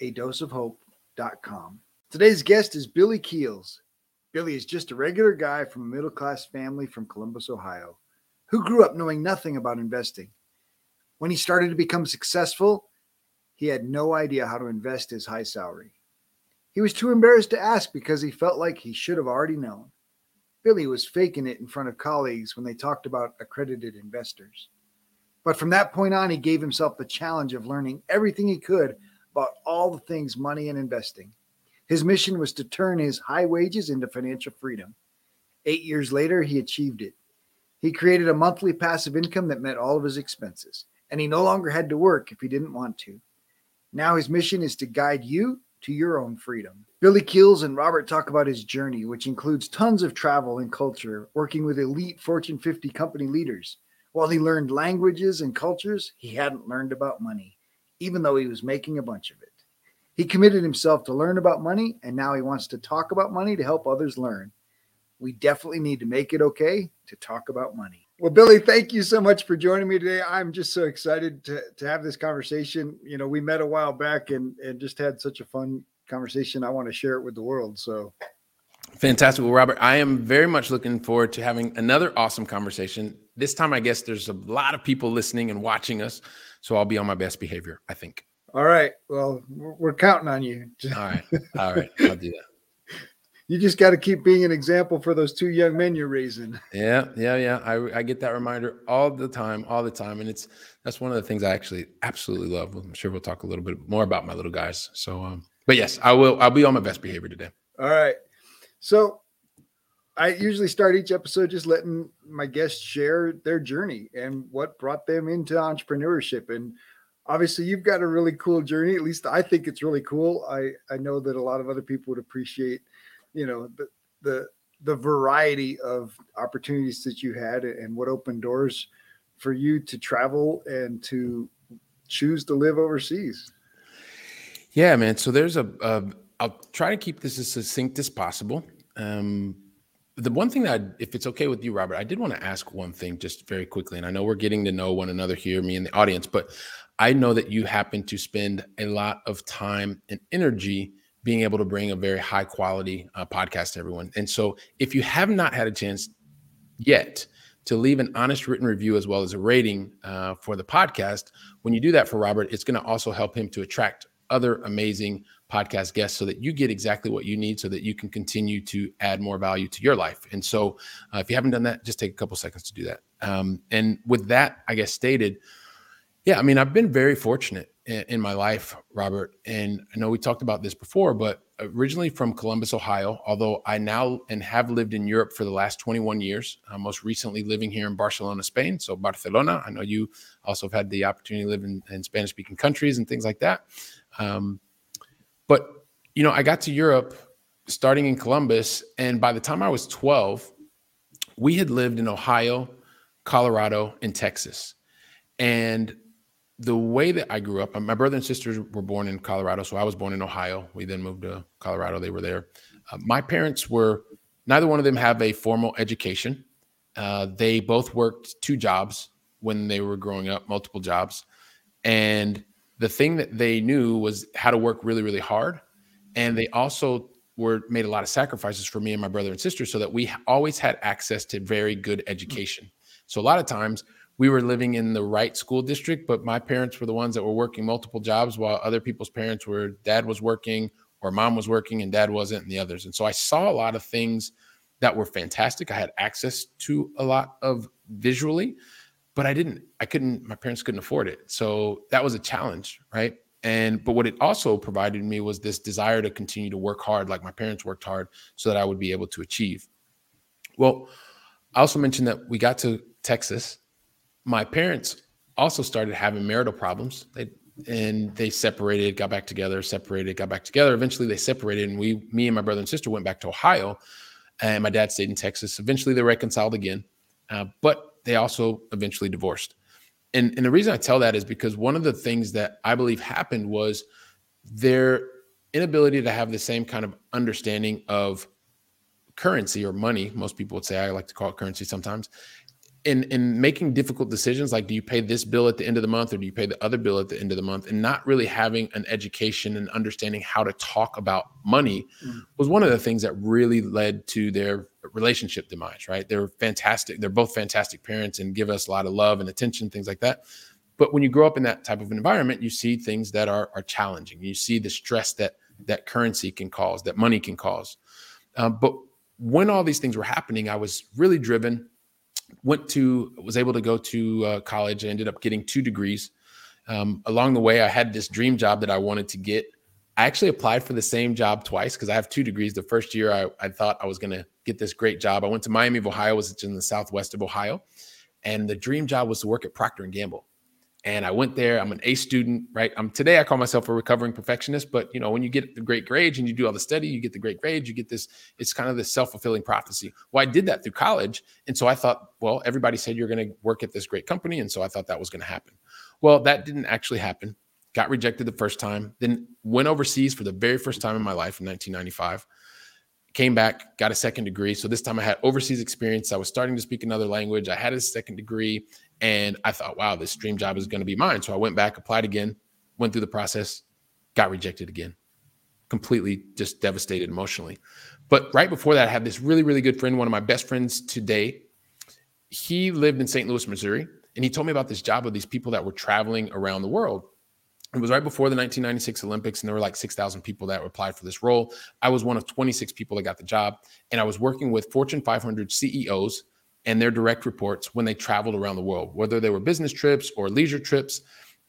a doseofhope.com. Today's guest is Billy Keels. Billy is just a regular guy from a middle class family from Columbus, Ohio, who grew up knowing nothing about investing. When he started to become successful, he had no idea how to invest his high salary. He was too embarrassed to ask because he felt like he should have already known. Billy was faking it in front of colleagues when they talked about accredited investors. But from that point on, he gave himself the challenge of learning everything he could about all the things money and investing. His mission was to turn his high wages into financial freedom. Eight years later, he achieved it. He created a monthly passive income that met all of his expenses, and he no longer had to work if he didn't want to. Now his mission is to guide you to your own freedom. Billy Keels and Robert talk about his journey, which includes tons of travel and culture, working with elite Fortune 50 company leaders. While he learned languages and cultures, he hadn't learned about money even though he was making a bunch of it. He committed himself to learn about money, and now he wants to talk about money to help others learn. We definitely need to make it okay to talk about money. Well, Billy, thank you so much for joining me today. I'm just so excited to, to have this conversation. You know, we met a while back and, and just had such a fun conversation. I want to share it with the world. So Fantastic. Well, Robert, I am very much looking forward to having another awesome conversation. This time, I guess there's a lot of people listening and watching us. So I'll be on my best behavior, I think. All right. Well, we're counting on you. All right. All right. I'll do that. You just got to keep being an example for those two young men you're raising. Yeah, yeah, yeah. I, I get that reminder all the time, all the time, and it's that's one of the things I actually absolutely love. I'm sure we'll talk a little bit more about my little guys. So, um, but yes, I will. I'll be on my best behavior today. All right. So I usually start each episode just letting my guests share their journey and what brought them into entrepreneurship. And obviously, you've got a really cool journey. At least I think it's really cool. I I know that a lot of other people would appreciate, you know, the the the variety of opportunities that you had and what opened doors for you to travel and to choose to live overseas. Yeah, man. So there's a. I'll try to keep this as succinct as possible. Um, the one thing that, I, if it's okay with you, Robert, I did want to ask one thing just very quickly. And I know we're getting to know one another here, me and the audience, but I know that you happen to spend a lot of time and energy being able to bring a very high quality uh, podcast to everyone. And so if you have not had a chance yet to leave an honest written review as well as a rating uh, for the podcast, when you do that for Robert, it's going to also help him to attract other amazing podcast guests so that you get exactly what you need so that you can continue to add more value to your life. And so, uh, if you haven't done that, just take a couple seconds to do that. Um, and with that, I guess stated, yeah, I mean, I've been very fortunate in, in, my life, Robert. And I know we talked about this before, but originally from Columbus, Ohio, although I now and have lived in Europe for the last 21 years, uh, most recently living here in Barcelona, Spain. So, Barcelona, I know you also have had the opportunity to live in, in Spanish speaking countries and things like that. Um, but you know, I got to Europe starting in Columbus, and by the time I was 12, we had lived in Ohio, Colorado, and Texas. And the way that I grew up, my brother and sisters were born in Colorado, so I was born in Ohio. We then moved to Colorado. They were there. Uh, my parents were neither one of them have a formal education. Uh, they both worked two jobs when they were growing up, multiple jobs, and the thing that they knew was how to work really, really hard. And they also were made a lot of sacrifices for me and my brother and sister so that we always had access to very good education. So a lot of times we were living in the right school district, but my parents were the ones that were working multiple jobs while other people's parents were dad was working or mom was working and dad wasn't and the others. And so I saw a lot of things that were fantastic. I had access to a lot of visually, but I didn't, I couldn't, my parents couldn't afford it. So that was a challenge, right? And but what it also provided me was this desire to continue to work hard, like my parents worked hard, so that I would be able to achieve. Well, I also mentioned that we got to Texas. My parents also started having marital problems. They and they separated, got back together, separated, got back together. Eventually they separated, and we, me and my brother and sister went back to Ohio, and my dad stayed in Texas. Eventually they reconciled again, uh, but they also eventually divorced. And, and the reason I tell that is because one of the things that I believe happened was their inability to have the same kind of understanding of currency or money. Most people would say I like to call it currency sometimes. In in making difficult decisions, like do you pay this bill at the end of the month or do you pay the other bill at the end of the month, and not really having an education and understanding how to talk about money mm-hmm. was one of the things that really led to their relationship demise. Right? They're fantastic. They're both fantastic parents and give us a lot of love and attention, things like that. But when you grow up in that type of environment, you see things that are are challenging. You see the stress that that currency can cause, that money can cause. Um, but when all these things were happening, I was really driven. Went to, was able to go to uh, college. I ended up getting two degrees. Um, along the way, I had this dream job that I wanted to get. I actually applied for the same job twice because I have two degrees. The first year, I, I thought I was going to get this great job. I went to Miami of Ohio, which is in the southwest of Ohio, and the dream job was to work at Procter and Gamble and I went there. I'm an A student, right? I'm today I call myself a recovering perfectionist, but you know, when you get the great grades and you do all the study, you get the great grades, you get this, it's kind of this self-fulfilling prophecy. Well, I did that through college. And so I thought, well, everybody said you're going to work at this great company. And so I thought that was going to happen. Well, that didn't actually happen. Got rejected the first time, then went overseas for the very first time in my life in 1995 came back, got a second degree. So this time I had overseas experience. I was starting to speak another language. I had a second degree. And I thought, wow, this dream job is going to be mine. So I went back, applied again, went through the process, got rejected again. Completely just devastated emotionally. But right before that, I had this really, really good friend, one of my best friends today. He lived in St. Louis, Missouri, and he told me about this job of these people that were traveling around the world. It was right before the 1996 Olympics, and there were like 6,000 people that applied for this role. I was one of 26 people that got the job, and I was working with Fortune 500 CEOs and their direct reports when they traveled around the world, whether they were business trips or leisure trips.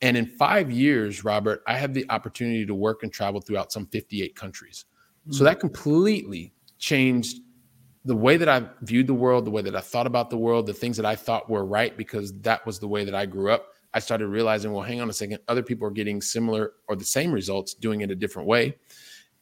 And in five years, Robert, I had the opportunity to work and travel throughout some 58 countries. Mm-hmm. So that completely changed the way that I viewed the world, the way that I thought about the world, the things that I thought were right, because that was the way that I grew up. I started realizing, well, hang on a second, other people are getting similar or the same results doing it a different way.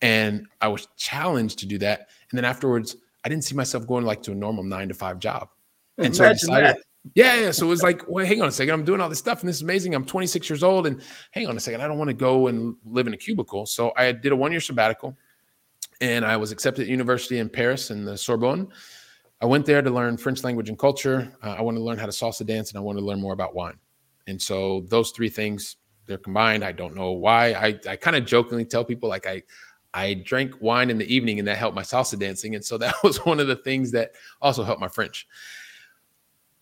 And I was challenged to do that. And then afterwards, I didn't see myself going like to a normal nine to five job. And so I decided, yeah, yeah. So it was like, well, hang on a second. I'm doing all this stuff and this is amazing. I'm 26 years old. And hang on a second. I don't want to go and live in a cubicle. So I did a one year sabbatical and I was accepted at university in Paris in the Sorbonne. I went there to learn French language and culture. Uh, I wanted to learn how to salsa dance and I wanted to learn more about wine. And so those three things, they're combined. I don't know why. I, I kind of jokingly tell people like I, I drank wine in the evening and that helped my salsa dancing. And so that was one of the things that also helped my French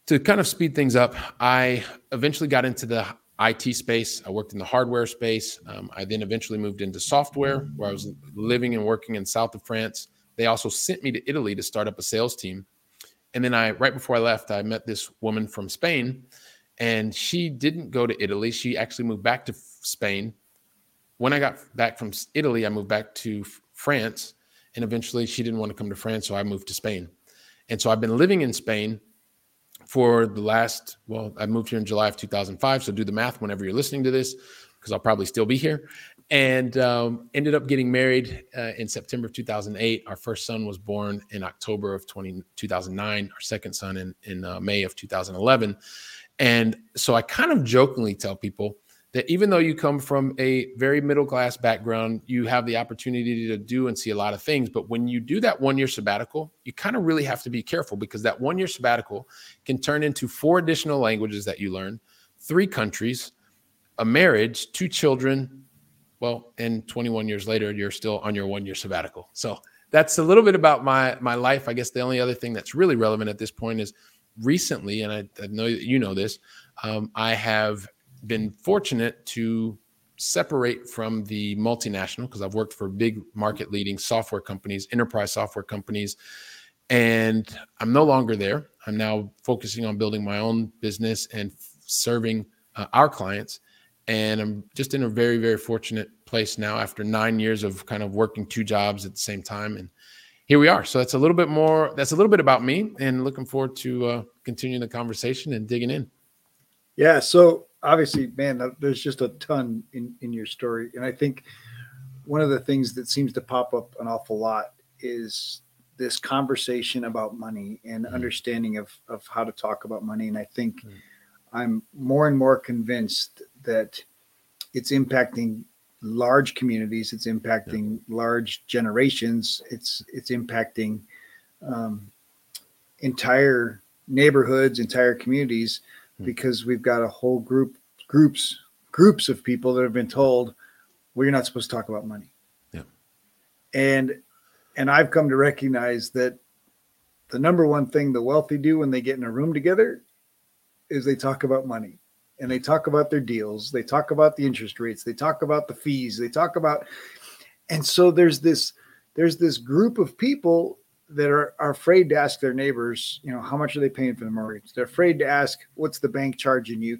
to kind of speed things up, I eventually got into the IT space. I worked in the hardware space. Um, I then eventually moved into software, where I was living and working in south of France. They also sent me to Italy to start up a sales team. And then I, right before I left, I met this woman from Spain, and she didn't go to Italy. She actually moved back to Spain. When I got back from Italy, I moved back to France, and eventually she didn't want to come to France, so I moved to Spain. And so I've been living in Spain for the last, well, I moved here in July of 2005. So do the math whenever you're listening to this, because I'll probably still be here. And um, ended up getting married uh, in September of 2008. Our first son was born in October of 20, 2009, our second son in, in uh, May of 2011. And so I kind of jokingly tell people that even though you come from a very middle class background, you have the opportunity to do and see a lot of things. But when you do that one year sabbatical, you kind of really have to be careful because that one year sabbatical can turn into four additional languages that you learn, three countries, a marriage, two children. Well, and 21 years later, you're still on your one year sabbatical. So that's a little bit about my my life. I guess the only other thing that's really relevant at this point is recently, and I, I know you know this, um, I have been fortunate to separate from the multinational because I've worked for big market leading software companies, enterprise software companies, and I'm no longer there. I'm now focusing on building my own business and serving uh, our clients. And I'm just in a very, very fortunate place now after nine years of kind of working two jobs at the same time. And here we are. So that's a little bit more, that's a little bit about me and looking forward to uh, continuing the conversation and digging in. Yeah. So obviously, man, uh, there's just a ton in, in your story. And I think one of the things that seems to pop up an awful lot is this conversation about money and mm-hmm. understanding of, of how to talk about money. And I think mm-hmm. I'm more and more convinced that it's impacting large communities, it's impacting yeah. large generations, it's it's impacting um, entire neighborhoods, entire communities. Hmm. because we've got a whole group groups groups of people that have been told well, you're not supposed to talk about money. Yeah. And and I've come to recognize that the number one thing the wealthy do when they get in a room together is they talk about money. And they talk about their deals, they talk about the interest rates, they talk about the fees, they talk about and so there's this there's this group of people that are, are afraid to ask their neighbors, you know, how much are they paying for the mortgage? They're afraid to ask what's the bank charging you.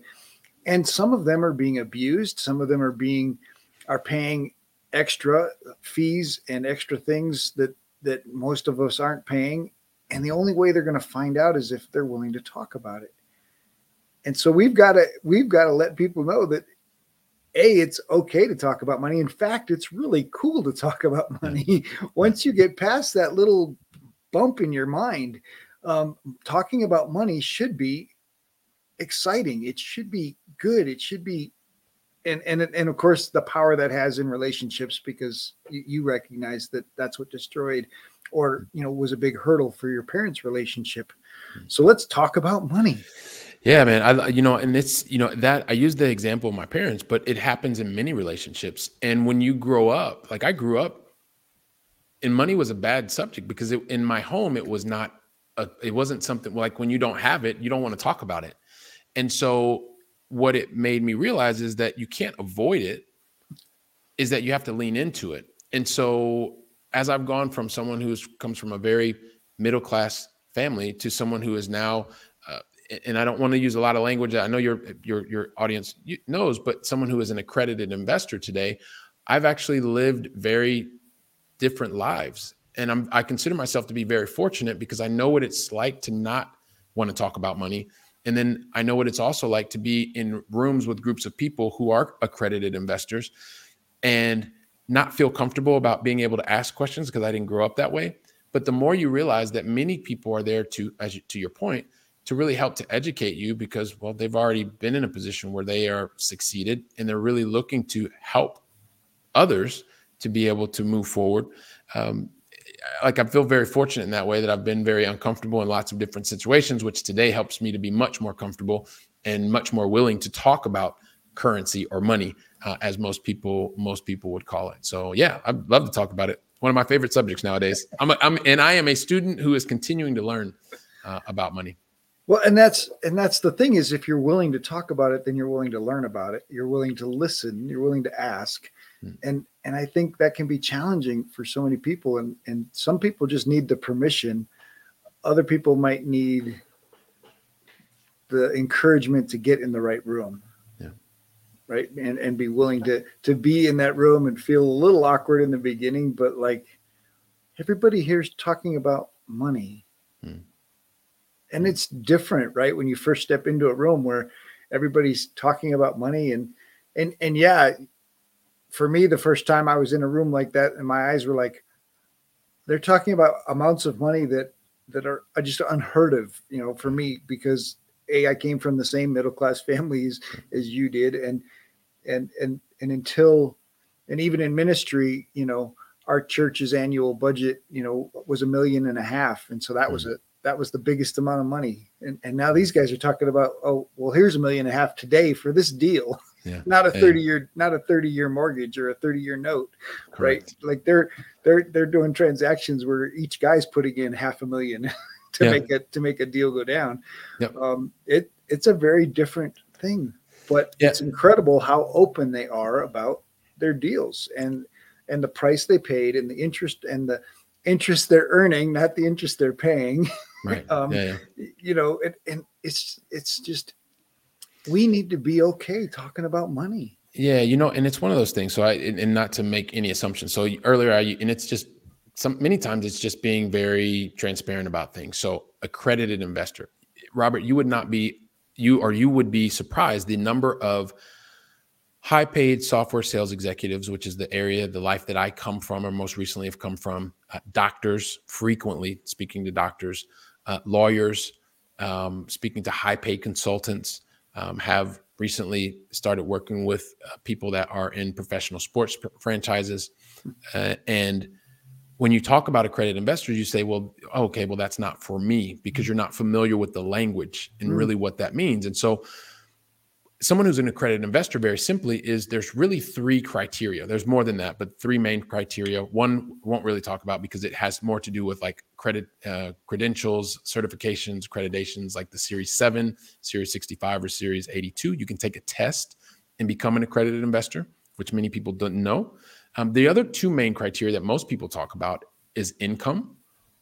And some of them are being abused, some of them are being are paying extra fees and extra things that that most of us aren't paying. And the only way they're going to find out is if they're willing to talk about it. And so we've got to we've got to let people know that a it's okay to talk about money. In fact it's really cool to talk about money. Once you get past that little bump in your mind um, talking about money should be exciting it should be good it should be and and and of course the power that has in relationships because you, you recognize that that's what destroyed or you know was a big hurdle for your parents relationship hmm. so let's talk about money yeah, man. I you know, and it's you know that I use the example of my parents, but it happens in many relationships. And when you grow up, like I grew up, and money was a bad subject because it, in my home it was not a, it wasn't something like when you don't have it, you don't want to talk about it. And so what it made me realize is that you can't avoid it, is that you have to lean into it. And so as I've gone from someone who comes from a very middle class family to someone who is now uh, and I don't want to use a lot of language I know your your your audience knows, but someone who is an accredited investor today, I've actually lived very different lives, and I'm I consider myself to be very fortunate because I know what it's like to not want to talk about money, and then I know what it's also like to be in rooms with groups of people who are accredited investors, and not feel comfortable about being able to ask questions because I didn't grow up that way. But the more you realize that many people are there to, as you, to your point to really help to educate you because well they've already been in a position where they are succeeded and they're really looking to help others to be able to move forward um, like i feel very fortunate in that way that i've been very uncomfortable in lots of different situations which today helps me to be much more comfortable and much more willing to talk about currency or money uh, as most people most people would call it so yeah i'd love to talk about it one of my favorite subjects nowadays i'm, a, I'm and i am a student who is continuing to learn uh, about money well, and that's and that's the thing is if you're willing to talk about it, then you're willing to learn about it. You're willing to listen. You're willing to ask. And and I think that can be challenging for so many people. And and some people just need the permission. Other people might need the encouragement to get in the right room. Yeah. Right. And and be willing to to be in that room and feel a little awkward in the beginning, but like everybody here's talking about money. Hmm and it's different, right? When you first step into a room where everybody's talking about money and and and yeah, for me, the first time I was in a room like that, and my eyes were like, they're talking about amounts of money that that are just unheard of, you know, for me because a I came from the same middle class families as you did, and and and and until and even in ministry, you know, our church's annual budget, you know, was a million and a half, and so that was mm-hmm. a that was the biggest amount of money. And, and now these guys are talking about, oh, well, here's a million and a half today for this deal. Yeah. not a 30 year, not a 30 year mortgage or a 30 year note. Correct. Right. Like they're, they're, they're doing transactions where each guy's putting in half a million. to Yeah. make it to make a deal go down. Yep. Um, it it's a very different thing, but Yeah. it's incredible how open they are about their deals and and the price they paid and the interest and the interest they're earning, not the interest they're paying. Right. Um, yeah, you know, and, and it's it's just we need to be okay talking about money. Yeah, you know, and it's one of those things. So I and not to make any assumptions. So earlier, I and it's just some many times it's just being very transparent about things. So accredited investor, Robert, you would not be you or you would be surprised the number of high paid software sales executives, which is the area, the life that I come from, or most recently have come from, uh, doctors, frequently speaking to doctors, uh, lawyers, um, speaking to high paid consultants, um, have recently started working with uh, people that are in professional sports p- franchises. Uh, and when you talk about accredited investors, you say, well, okay, well, that's not for me because you're not familiar with the language and Mm. really what that means. And so, someone who's an accredited investor very simply is there's really three criteria. There's more than that but three main criteria. One won't really talk about because it has more to do with like credit uh, credentials certifications accreditations like the series 7 series 65 or series 82 you can take a test and become an accredited investor which many people don't know. Um, the other two main criteria that most people talk about is income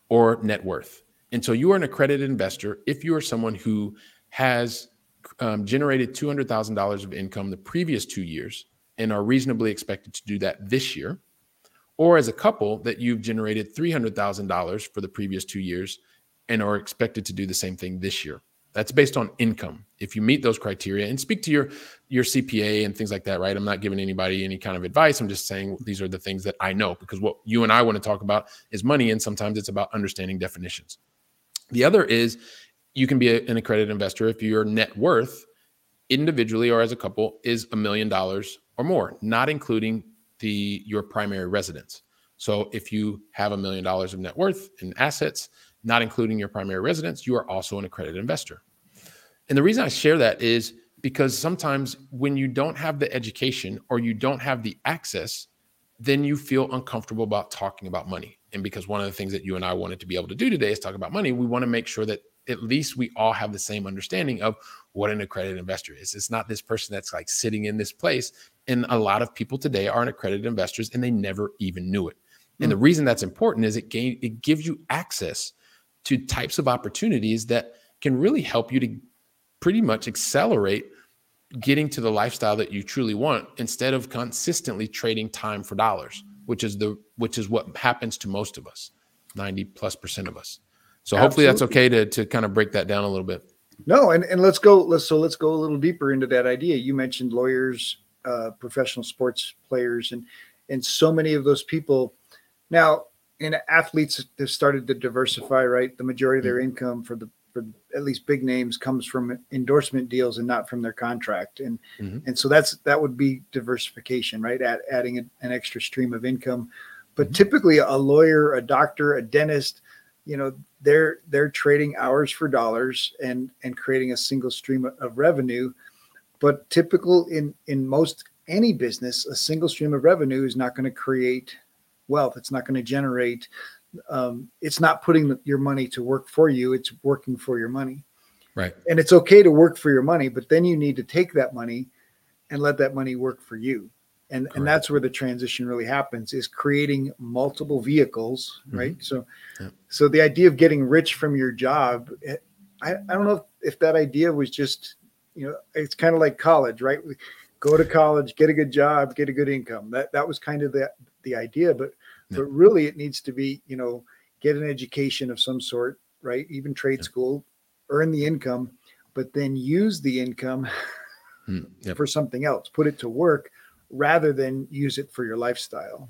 or net worth. And so you are an accredited investor if you are someone who has um, generated $200,000 of income the previous two years and are reasonably expected to do that this year, or as a couple that you've generated $300,000 for the previous two years and are expected to do the same thing this year. That's based on income. If you meet those criteria and speak to your your CPA and things like that, right? I'm not giving anybody any kind of advice. I'm just saying these are the things that I know because what you and I want to talk about is money and sometimes it's about understanding definitions. The other is you can be a- an accredited investor if your net worth individually or as a couple is a million dollars or more, not including the your primary residence. So if you have a million dollars of net worth in assets, not including your primary residence, you are also an accredited investor. And the reason I share that is because sometimes when you don't have the education or you don't have the access, then you feel uncomfortable about talking about money. And because one of the things that you and I wanted to be able to do today is talk about money, we want to make sure that at least we all have the same understanding of what an accredited investor is. It's not this person that's like sitting in this place. And a lot of people today aren't accredited investors and they never even knew it. And the mm. reason that's important is it gain it gives you access to types of opportunities that can really help you to pretty much accelerate getting to the lifestyle that you truly want instead of consistently trading time for dollars which is the which is what happens to most of us 90 plus percent of us so hopefully that's okay to to kind of break that down a little bit No, and, and let's go. Let's so let's go a little deeper into that idea. You mentioned lawyers, uh, professional sports players, and and so many of those people. Now, in athletes have started to diversify. Right, the majority of their income for the for at least big names comes from endorsement deals and not from their contract, and Mhm. and so that's that would be diversification, right? Add, adding a, an extra stream of income. But Mhm. typically, a lawyer, a doctor, a dentist, you know, they're they're trading hours for dollars and and creating a single stream of- revenue. But typical in in most any business a single stream of revenue is not going to create wealth. It's not going to generate um, it's not putting your money to work for you. It's working for your money. Right. And it's okay to work for your money but then you need to take that money and let that money work for you and Correct. and that's where the transition really happens is creating multiple vehicles Mhm. right so Yeah. so the idea of getting rich from your job eh, i, I don't know if, if that idea was just you know it's kind of like college right go to college get a good job get a good income that that was kind of the the idea but Yeah. but really it needs to be you know get an education of some sort right even trade Yeah. school earn the income but then use the income Mm, yep. for something else put it to work rather than use it for your lifestyle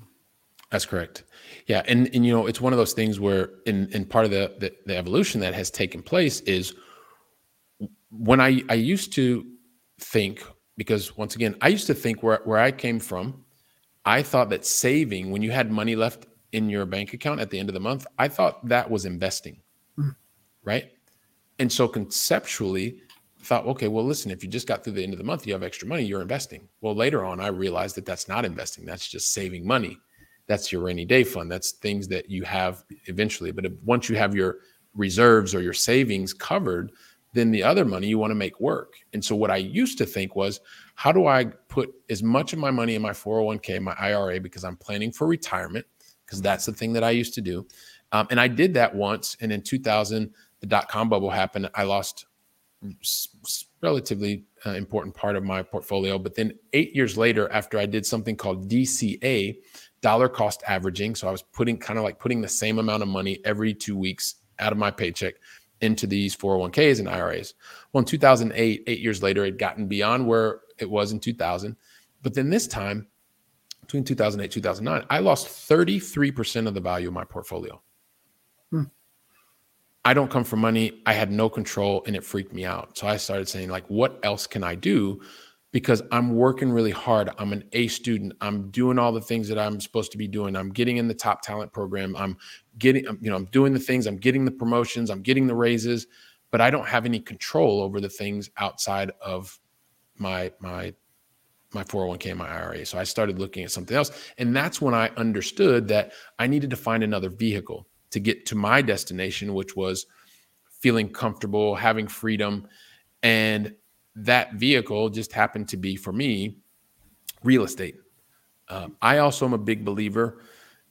That's correct. Yeah, and and you know it's one of those things where in in part of the, the the evolution that has taken place is when I I used to think because once again I used to think where where I came from, I thought that saving when you had money left in your bank account at the end of the month, I thought that was investing, Mhm. right? And so conceptually thought, okay, well, listen, if you just got through the end of the month, you have extra money, you're investing. Well, later on, I realized that that's not investing. That's just saving money. That's your rainy day fund. That's things that you have eventually. But if, once you have your reserves or your savings covered, then the other money you want to make work. And so what I used to think was, how do I put as much of my money in my 401k, my IRA, because I'm planning for retirement, because that's the thing that I used to do. Um, and I did that once. And in 2000, the dot com bubble happened. I lost relatively uh, important part of my portfolio. But then eight years later, after I did something called DCA, dollar cost averaging, so I was putting kind of like putting the same amount of money every two weeks out of my paycheck into these 401ks and IRAs. Well, in 2008, eight years later, it gotten beyond where it was in 2000. But then this time, between 2008 2009, I lost 33% of the value of my portfolio. Hmm. I don't come from money. I had no control and it freaked me out. So I started saying, like, what else can I do? Because I'm working really hard. I'm an A student. I'm doing all the things that I'm supposed to be doing. I'm getting in the top talent program. I'm getting, you know, I'm doing the things, I'm getting the promotions, I'm getting the raises, but I don't have any control over the things outside of my my my 401k and my IRA. So I started looking at something else. And that's when I understood that I needed to find another vehicle to get to my destination, which was feeling comfortable, having freedom. And that vehicle just happened to be for me real estate. Um, I also am a big believer.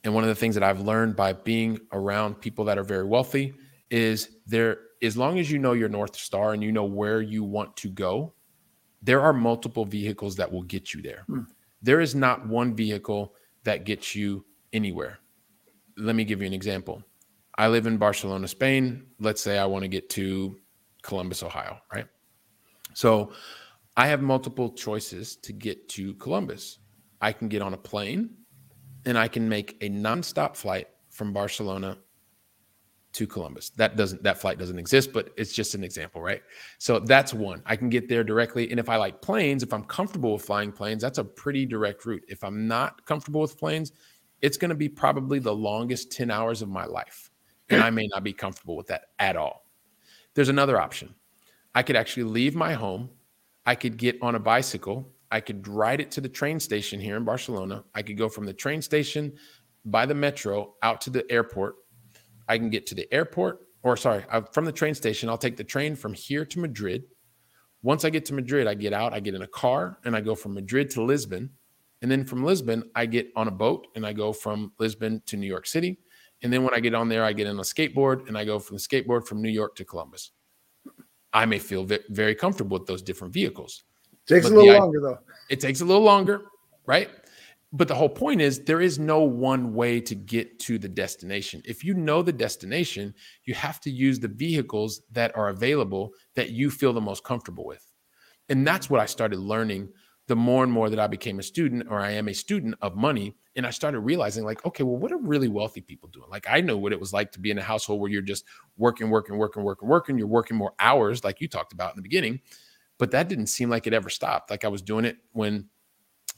And one of the things that I've learned by being around people that are very wealthy is there, as long as you know your North Star and you know where you want to go, there are multiple vehicles that will get you there. Hmm. There is not one vehicle that gets you anywhere. Let me give you an example. I live in Barcelona, Spain. Let's say I want to get to Columbus, Ohio, right? So I have multiple choices to get to Columbus. I can get on a plane and I can make a nonstop flight from Barcelona to Columbus. That doesn't that flight doesn't exist, but it's just an example, right? So that's one. I can get there directly. And if I like planes, if I'm comfortable with flying planes, that's a pretty direct route. If I'm not comfortable with planes, it's going to be probably the longest 10 hours of my life and I may not be comfortable with that at all. There's another option. I could actually leave my home. I could get on a bicycle. I could ride it to the train station here in Barcelona. I could go from the train station by the metro out to the airport. I can get to the airport, or sorry, uh, from the train station, I'll take the train from here to Madrid. Once I get to Madrid, I get out, I get in a car, and I go from Madrid to Lisbon. And then from Lisbon, I get on a boat and I go from Lisbon to New York City. And then when I get on there, I get on a skateboard and I go from the skateboard from New York to Columbus. I may feel very comfortable with those different vehicles. It Takes but a little longer though. It takes a little longer, right? But the whole point is there is no one way to get to the destination. If you know the destination, you have to use the vehicles that are available that you feel the most comfortable with. And that's what I started learning the more and more that I became a student or I am a student of money. And I started realizing, like, okay, well, what are really wealthy people doing? Like, I know what it was like to be in a household where you're just working, working, working, working, working. You're working more hours, like you talked about in the beginning. But that didn't seem like it ever stopped. Like, I was doing it when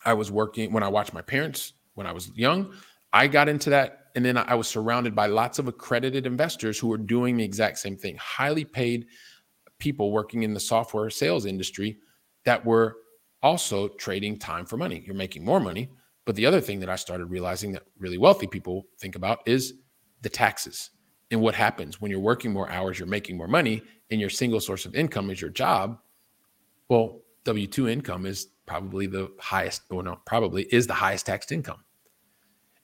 I was working, when I watched my parents when I was young. I got into that. And then I was surrounded by lots of accredited investors who were doing the exact same thing, highly paid people working in the software sales industry that were also trading time for money. You're making more money. But the other thing that I started realizing that really wealthy people think about is the taxes and what happens when you're working more hours, you're making more money, and your single source of income is your job. Well, W 2 income is probably the highest, or no, probably is the highest taxed income.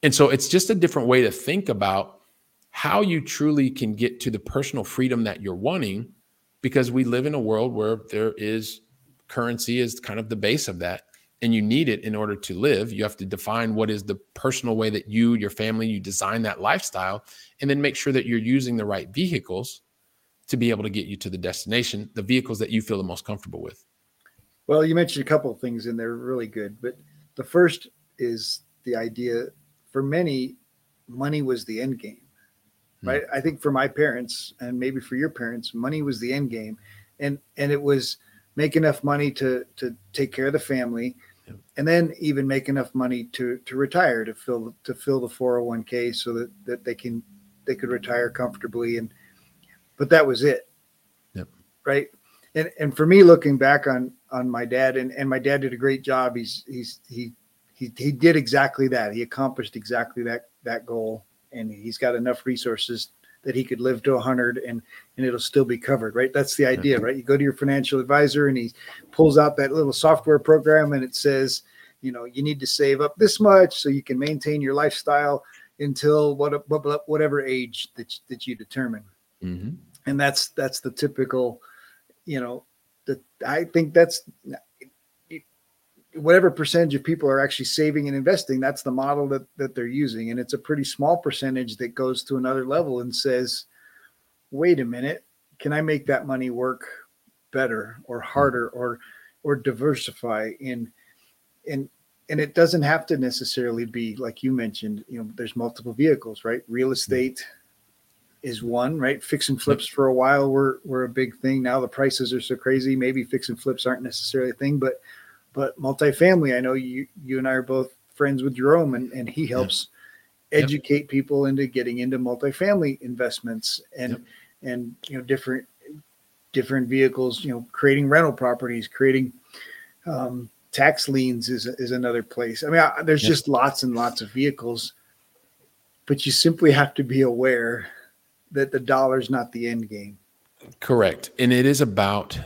And so it's just a different way to think about how you truly can get to the personal freedom that you're wanting because we live in a world where there is currency is kind of the base of that and you need it in order to live you have to define what is the personal way that you your family you design that lifestyle and then make sure that you're using the right vehicles to be able to get you to the destination the vehicles that you feel the most comfortable with well you mentioned a couple of things in there really good but the first is the idea for many money was the end game hmm. right i think for my parents and maybe for your parents money was the end game and and it was make enough money to to take care of the family and then even make enough money to to retire to fill to fill the 401k so that that they can they could retire comfortably and but that was it. Yep. right? And and for me looking back on on my dad and and my dad did a great job. He's he's he he, he did exactly that. He accomplished exactly that that goal and he's got enough resources that he could live to 100 and and it'll still be covered right? That's the idea right? You go to your financial advisor and he pulls out that little software program and it says you know you need to save up this much so you can maintain your lifestyle until what, whatever age that, that you determine. Mm-hmm. and that's that's the typical you know the i think that's whatever percentage of people are actually saving and investing, that's the model that, that they're using. And it's a pretty small percentage that goes to another level and says, wait a minute, can I make that money work better or hmm. harder or or diversify in in and it doesn't have to necessarily be like you mentioned, you know, there's multiple vehicles, right? Real hmm. estate is one, right? Fix and flips for a while were were a big thing. Now the prices are so crazy, maybe fix and flips aren't necessarily a thing, but but multifamily, I know you you and I are both friends with Jerome, and, and he helps yep. educate yep. people into getting into multifamily investments and yep. and you know different different vehicles. You know, creating rental properties, creating um, tax liens is is another place. I mean, I, there's just lots and lots of vehicles, but you simply have to be aware that the dollar's not the end game. Correct, and it is about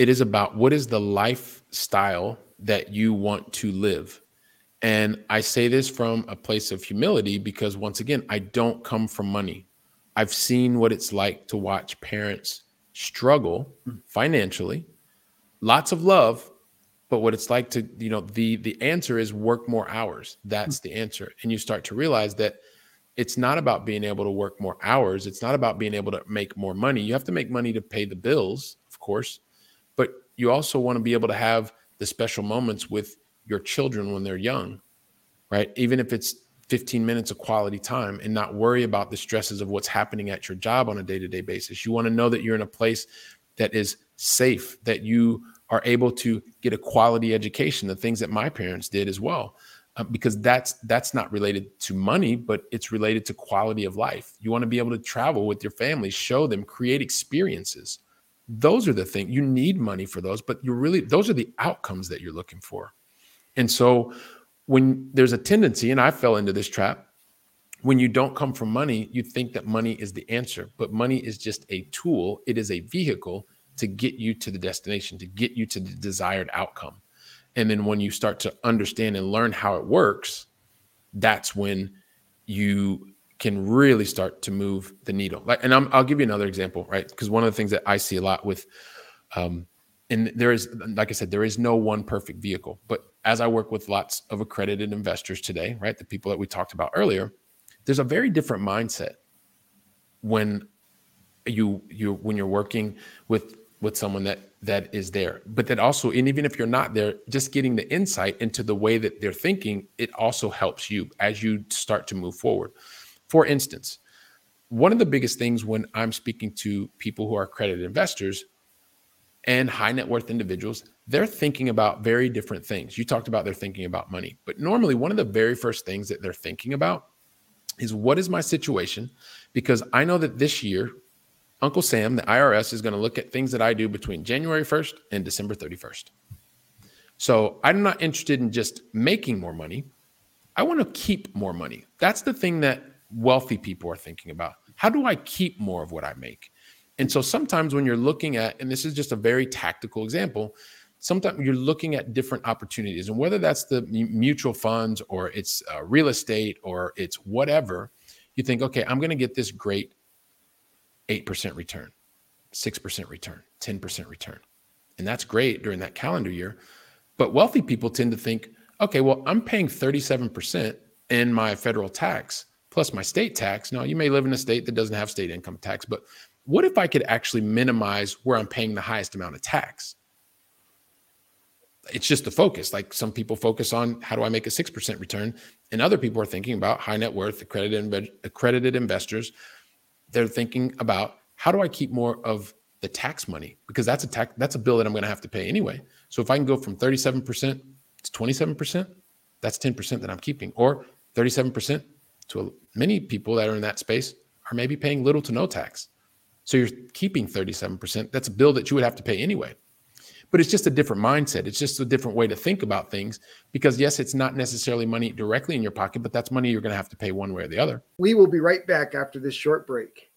it is about what is the lifestyle that you want to live. And I say this from a place of humility because, once again, I don't come from money. I've seen what it's like to watch parents struggle financially, lots of love, but what it's like to, you know, the the answer is work more hours. That's the answer. And you start to realize that it's not about being able to work more hours. It's not about being able to make more money. You have to make money to pay the bills, of course, you also want to be able to have the special moments with your children when they're young, right? Even if it's 15 minutes of quality time and not worry about the stresses of what's happening at your job on a day to day basis. You want to know that you're in a place that is safe, that you are able to get a quality education, the things that my parents did as well. Uh, because that's that's not related to money but it's related to quality of life you want to be able to travel with your family show them create experiences those are the things you need money for those but you really those are the outcomes that you're looking for. And so when there's a tendency and i fell into this trap when you don't come from money you think that money is the answer but money is just a tool it is a vehicle to get you to the destination to get you to the desired outcome. And then when you start to understand and learn how it works that's when you can really start to move the needle. Like, and i will give you another example, right? Because one of the things that I see a lot with, um, and there is, like I said, there is no one perfect vehicle. But as I work with lots of accredited investors today, right, the people that we talked about earlier, there's a very different mindset when you you when you're working with with someone that that is there but that also and even if you're not there just getting the insight into the way that they're thinking it also helps you as you start to move forward for instance, one of the biggest things when I'm speaking to people who are accredited investors and high net worth individuals, they're thinking about very different things. You talked about they're thinking about money, but normally one of the very first things that they're thinking about is what is my situation? Because I know that this year, Uncle Sam, the IRS, is going to look at things that I do between January 1st and December 31st. So I'm not interested in just making more money. I want to keep more money. That's the thing that wealthy people are thinking about. How do I keep more of what I make? And so sometimes when you're looking at, and this is just a very tactical example, sometimes you're looking at different opportunities. And whether that's the mutual funds or it's uh, real estate or it's whatever, you think, okay, I'm going to get this great 8% return, 6% return, 10% return. And that's great during that calendar year. But wealthy people tend to think, okay, well, I'm paying 37% in my federal tax plus my state tax. Now, you may live in a state that doesn't have state income tax, but what if I could actually minimize where I'm paying the highest amount of tax? It's just the focus. Like some people focus on how do I make a 6% return, and other people are thinking about high net worth, accredited, accredited investors. They're thinking about how do I keep more of the tax money because that's a tax that's a bill that I'm going to have to pay anyway. So if I can go from 37% to 27%, that's 10% that I'm keeping or 37% to many people that are in that space are maybe paying little to no tax. So you're keeping 37%. That's a bill that you would have to pay anyway. but it's just a different mindset. It's just a different way to think about things because, yes, it's not necessarily money directly in your pocket, but that's money you're going to have to pay one way or the other. We will be right back after this short break.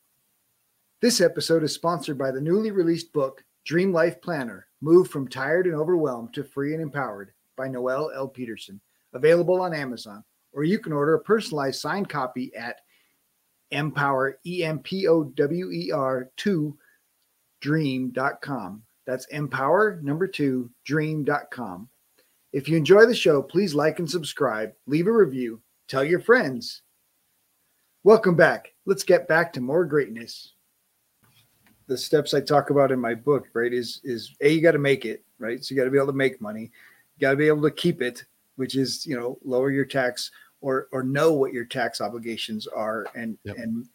This episode is sponsored by the newly released book, Dream Life Planner Move from Tired and Overwhelmed to Free and Empowered by Noelle L. Peterson, available on Amazon, or you can order a personalized signed copy at empower, E M P O W E R 2 dream.com. That's empower number two dream.com. If you enjoy the show, please like and subscribe, leave a review, tell your friends. Welcome back. Let's get back to more greatness. The steps I talk about in my book, right, is is a you got to make it, right? So you got to be able to make money, you got to be able to keep it, which is you know lower your tax or or know what your tax obligations are and yep. and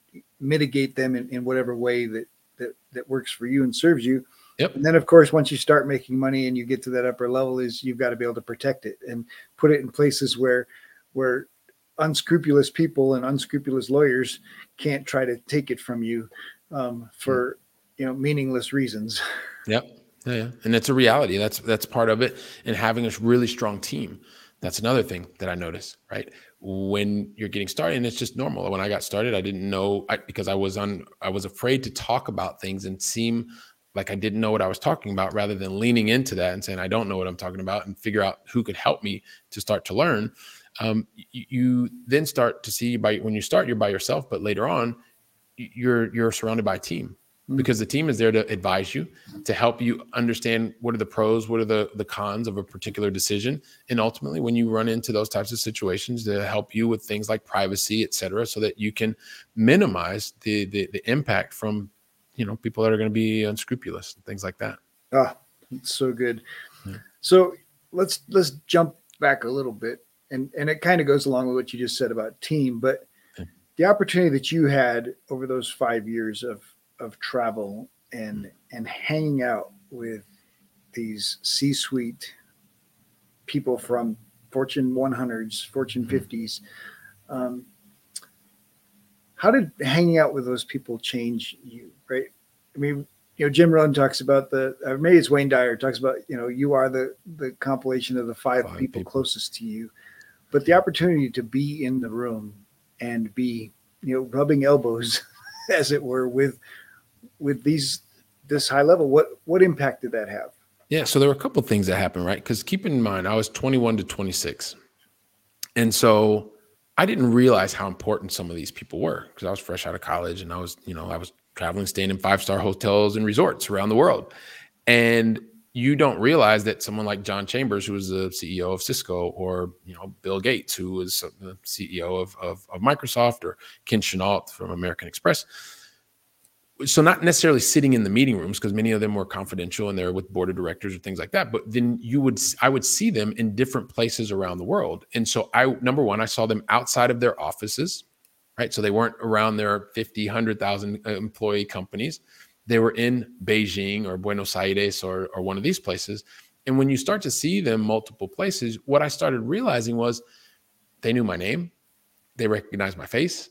mitigate them in, in whatever way that that that works for you and serves you. Yep. And then of course once you start making money and you get to that upper level is you've got to be able to protect it and put it in places where where unscrupulous people and unscrupulous lawyers can't try to take it from you um, for you know meaningless reasons. Yep. Yeah, yeah. And it's a reality. That's that's part of it. And having a really strong team. That's another thing that I notice, right? When you're getting started, and it's just normal. When I got started, I didn't know I, because I was on, I was afraid to talk about things and seem like I didn't know what I was talking about, rather than leaning into that and saying I don't know what I'm talking about, and figure out who could help me to start to learn. Um, you, you then start to see by when you start, you're by yourself, but later on, you're you're surrounded by a team. Because the team is there to advise you to help you understand what are the pros what are the the cons of a particular decision. And ultimately when you run into those types of situations to help you with things like privacy et cetera so that you can minimize the the, the impact from you know people that are going to be unscrupulous and things like that. Ah so good. Yeah. so let's let's jump back a little bit and and it kind of goes along with what you just said about team but the opportunity that you had over those five years of of travel and and hanging out with these C-suite people from Fortune 100s, Fortune 50s. Mm-hmm. Um, how did hanging out with those people change you? Right? I mean, you know, Jim Rohn talks about the, or maybe it's Wayne Dyer talks about, you know, you are the the compilation of the five, five people, people closest to you, but the opportunity to be in the room and be, you know, rubbing elbows, as it were, with with these this high level what what impact did that have? Yeah so there were a couple things that happened right? Because keep in mind i was 21 to 26 and so i didn't realize how important some of these people were because i was fresh out of college and i was you know i was traveling staying in five star hotels and resorts around the world. And you don't realize that someone like john chambers who was the ceo of cisco or you know bill gates who was the ceo of, of, of microsoft or ken chenault from american express so not necessarily sitting in the meeting rooms because many of them were confidential and they're with board of directors or things like that but then you would i would see them in different places around the world. And so i number one i saw them outside of their offices right? So they weren't around their 50 100000 uh, employee companies. They were in beijing or buenos aires or, or one of these places. And when you start to see them multiple places what i started realizing was they knew my name. They recognized my face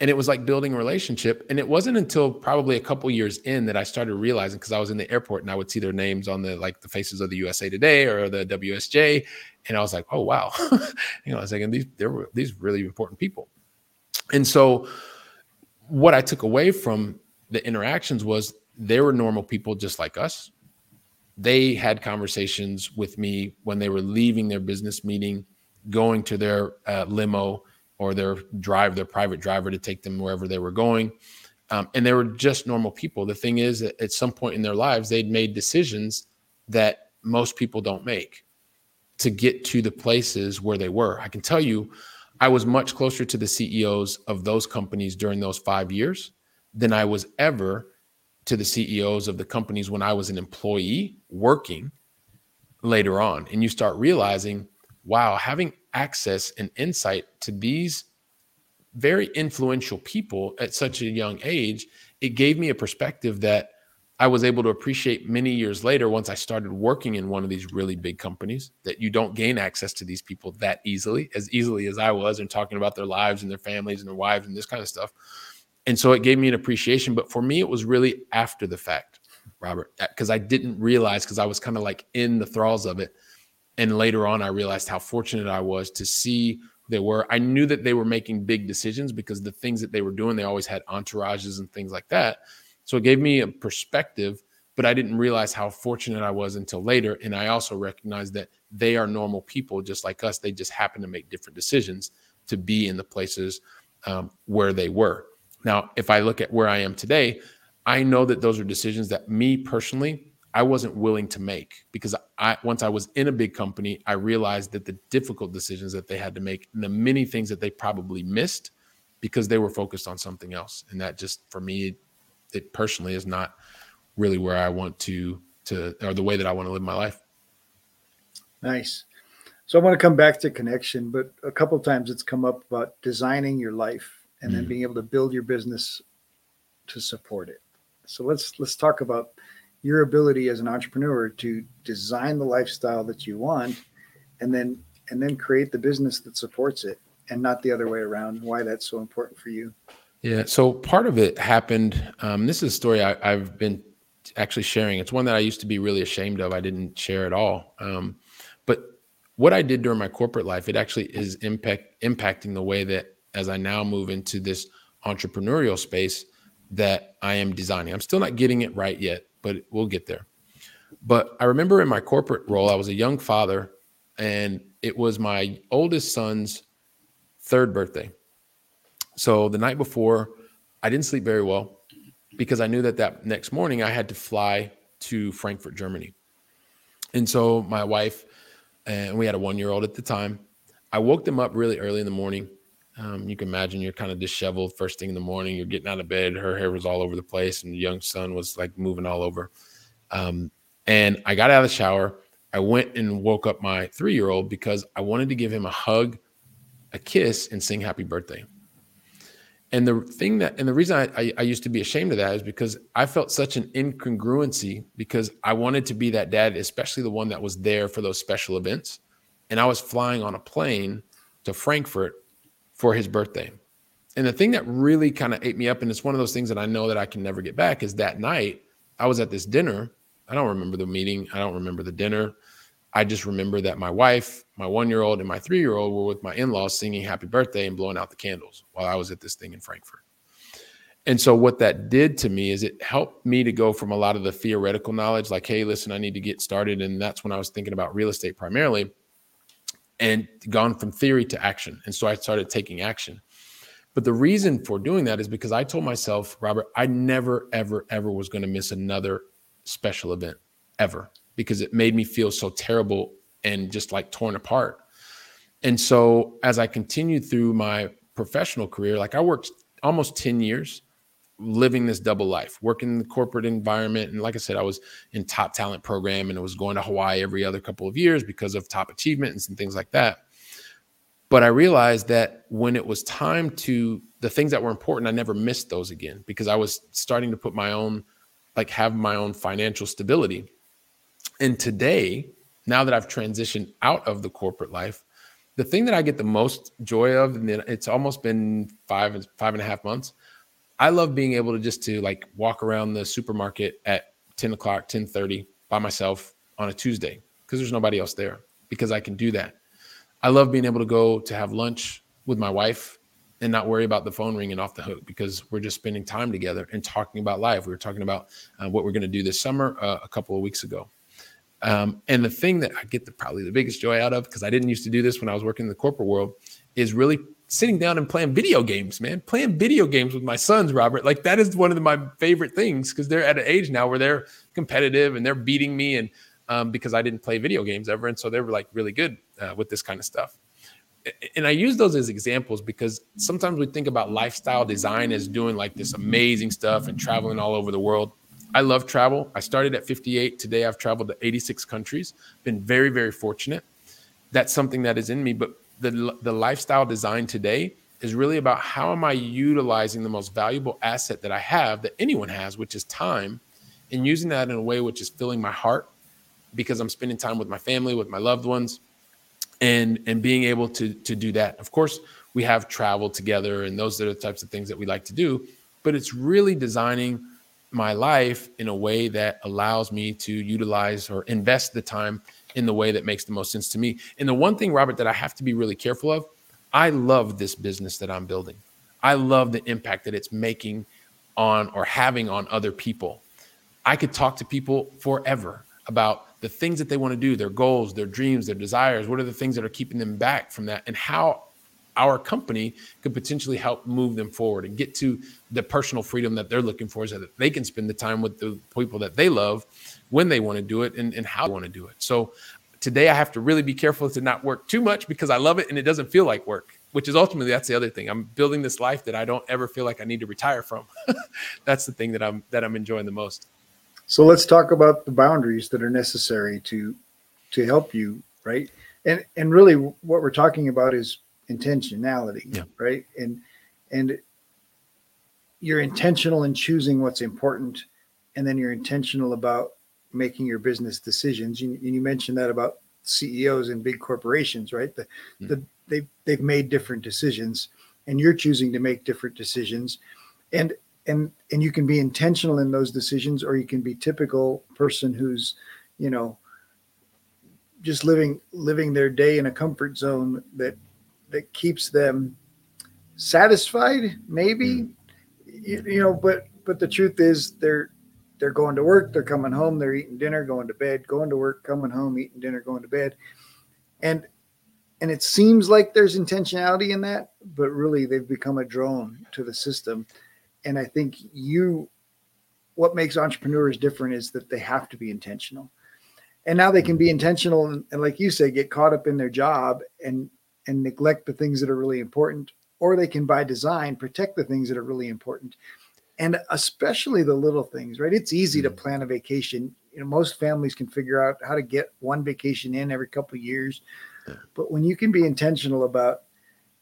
and it was like building a relationship. And it wasn't until probably a couple years in that i started realizing because i was in the airport and i would see their names on the like the faces of the usa today or the wsj and i was like oh wow. You know i was thinking these they were these really important people. And so what i took away from the interactions was they were normal people just like us. They had conversations with me when they were leaving their business meeting going to their uh, limo or their drive, their private driver to take them wherever they were going. Um, and they were just normal people. The thing is, that at some point in their lives, they'd made decisions that most people don't make to get to the places where they were. I can tell you, I was much closer to the CEOs of those companies during those five years than I was ever to the CEOs of the companies when I was an employee working later on. And you start realizing, wow, having access and insight to these very influential people at such a young age, it gave me a perspective that I was able to appreciate many years later once I started working in one of these really big companies that you don't gain access to these people that easily, as easily as I was, and talking about their lives and their families and their wives and this kind of stuff. And so it gave me an appreciation. But for me, it was really after the fact Robert, because I didn't realize because I was kind of like in the thralls of it. And later on, I realized how fortunate I was to see they were. I knew that they were making big decisions because the things that they were doing, they always had entourages and things like that. So it gave me a perspective, but I didn't realize how fortunate I was until later. And I also recognized that they are normal people just like us. They just happen to make different decisions to be in the places um, where they were. Now, if I look at where I am today, I know that those are decisions that me personally, I wasn't willing to make because I once I was in a big company, I realized that the difficult decisions that they had to make and the many things that they probably missed because they were focused on something else. And that just for me, it personally is not really where I want to to or the way that I want to live my life. Nice. So I want to come back to connection, but a couple times it's come up about designing your life and mm. then being able to build your business to support it. So let's let's talk about your ability as an entrepreneur to design the lifestyle that you want and then and then create the business that supports it and not the other way around why that's so important for you. Yeah so part of it happened um, this is a story I, have been actually sharing. It's one that i used to be really ashamed of. I didn't share at all. Um, but what i did during my corporate life it actually is impact impacting the way that as i now move into this entrepreneurial space that I am designing. I'm still not getting it right yet, but we'll get there. But I remember in my corporate role, I was a young father, and it was my oldest son's third birthday. So the night before, I didn't sleep very well because I knew that that next morning I had to fly to Frankfurt, Germany. And so my wife, and we had a one year old at the time, I woke them up really early in the morning um, you can imagine you're kind of disheveled first thing in the morning. You're getting out of bed. Her hair was all over the place, and the young son was like moving all over. Um, and I got out of the shower. I went and woke up my three year old because I wanted to give him a hug, a kiss, and sing happy birthday. And the thing that, and the reason I, I, I, used to be ashamed of that is because I felt such an incongruency because I wanted to be that dad, especially the one that was there for those special events. And I was flying on a plane to Frankfurt for his birthday. And the thing that really kind of ate me up, and it's one of those things that I know that I can never get back, is that night I was at this dinner. I don't remember the meeting. I don't remember the dinner. I just remember that my wife, my one year old, and my three year old were with my in laws singing happy birthday and blowing out the candles while I was at this thing in Frankfurt. And so, what that did to me is it helped me to go from a lot of the theoretical knowledge, like, hey, listen, I need to get started. And that's when I was thinking about real estate primarily and gone from theory to action. And so I started taking action. But the reason for doing that is because I told myself, Robert, I never, ever, ever was going to miss another special event ever because it made me feel so terrible and just like torn apart. And so as I continued through my professional career, like I worked almost 10 years living this double life, working in the corporate environment. And like I said, I was in top talent program and I was going to Hawaii every other couple of years because of top achievements and things like that. But I realized that when it was time to the things that were important, I never missed those again because I was starting to put my own, like have my own financial stability. And today, now that I've transitioned out of the corporate life, the thing that I get the most joy of, and it's almost been five, five and a half months, I love being able to just to like walk around the supermarket at 10 o'clock, 10 30 by myself on a Tuesday because there's nobody else there because I can do that. I love being able to go to have lunch with my wife and not worry about the phone ringing off the hook because we're just spending time together and talking about life. We were talking about uh, what we're going to do this summer uh, a couple of weeks ago. Um, and the thing that I get the probably the biggest joy out of because I didn't used to do this when I was working in the corporate world is really sitting down and playing video games, man. Playing video games with my sons, Robert. Like that is one of my favorite things because they're at an age now where they're competitive and they're beating me, and um, because I didn't play video games ever, and so they were like really good uh, with this kind of stuff. And I use those as examples because sometimes we think about lifestyle design as doing like this amazing stuff and traveling all over the world. I love travel. I started at 58. Today I've traveled to 86 countries. Been very, very fortunate. That's something that is in me. But the the lifestyle design today is really about how am I utilizing the most valuable asset that I have that anyone has, which is time, and using that in a way which is filling my heart because I'm spending time with my family, with my loved ones, and and being able to to do that. Of course, we have travel together, and those are the types of things that we like to do. But it's really designing my life in a way that allows me to utilize or invest the time in the way that makes the most sense to me. And the one thing, Robert, that I have to be really careful of, I love this business that I'm building. I love the impact that it's making on or having on other people. I could talk to people forever about the things that they want to do, their goals, their dreams, their desires. What are the things that are keeping them back from that, and how our company could potentially help move them forward and get to the personal freedom that they're looking for so that they can spend the time with the people that they love when they want to do it and, and how they want to do it. So today I have to really be careful to not work too much because I love it and it doesn't feel like work, which is ultimately that's the other thing. I'm building this life that I don't ever feel like I need to retire from. that's the thing that I'm that I'm enjoying the most. So let's talk about the boundaries that are necessary to to help you, right? And and really what we're talking about is intentionality, yeah. right? And and you're intentional in choosing what's important, and then you're intentional about making your business decisions. You, and you mentioned that about CEOs in big corporations, right? The, mm-hmm. the they they've made different decisions, and you're choosing to make different decisions, and and and you can be intentional in those decisions, or you can be typical person who's, you know, just living living their day in a comfort zone that that keeps them satisfied maybe. Mm. you, you, know but but the truth is they're they're going to work they're coming home they're eating dinner going to bed going to work coming home eating dinner going to bed. And and it seems like there's intentionality in that but really they've become a drone to the system. And i think you what makes entrepreneurs different is that they have to be intentional. And now they can be intentional and, and like you say get caught up in their job and and neglect the things that are really important, or they can, by design, protect the things that are really important. And especially the little things, right? It's easy to mm. plan a vacation. You know, most families can figure out how to get one vacation in every couple of years. But when you can be intentional about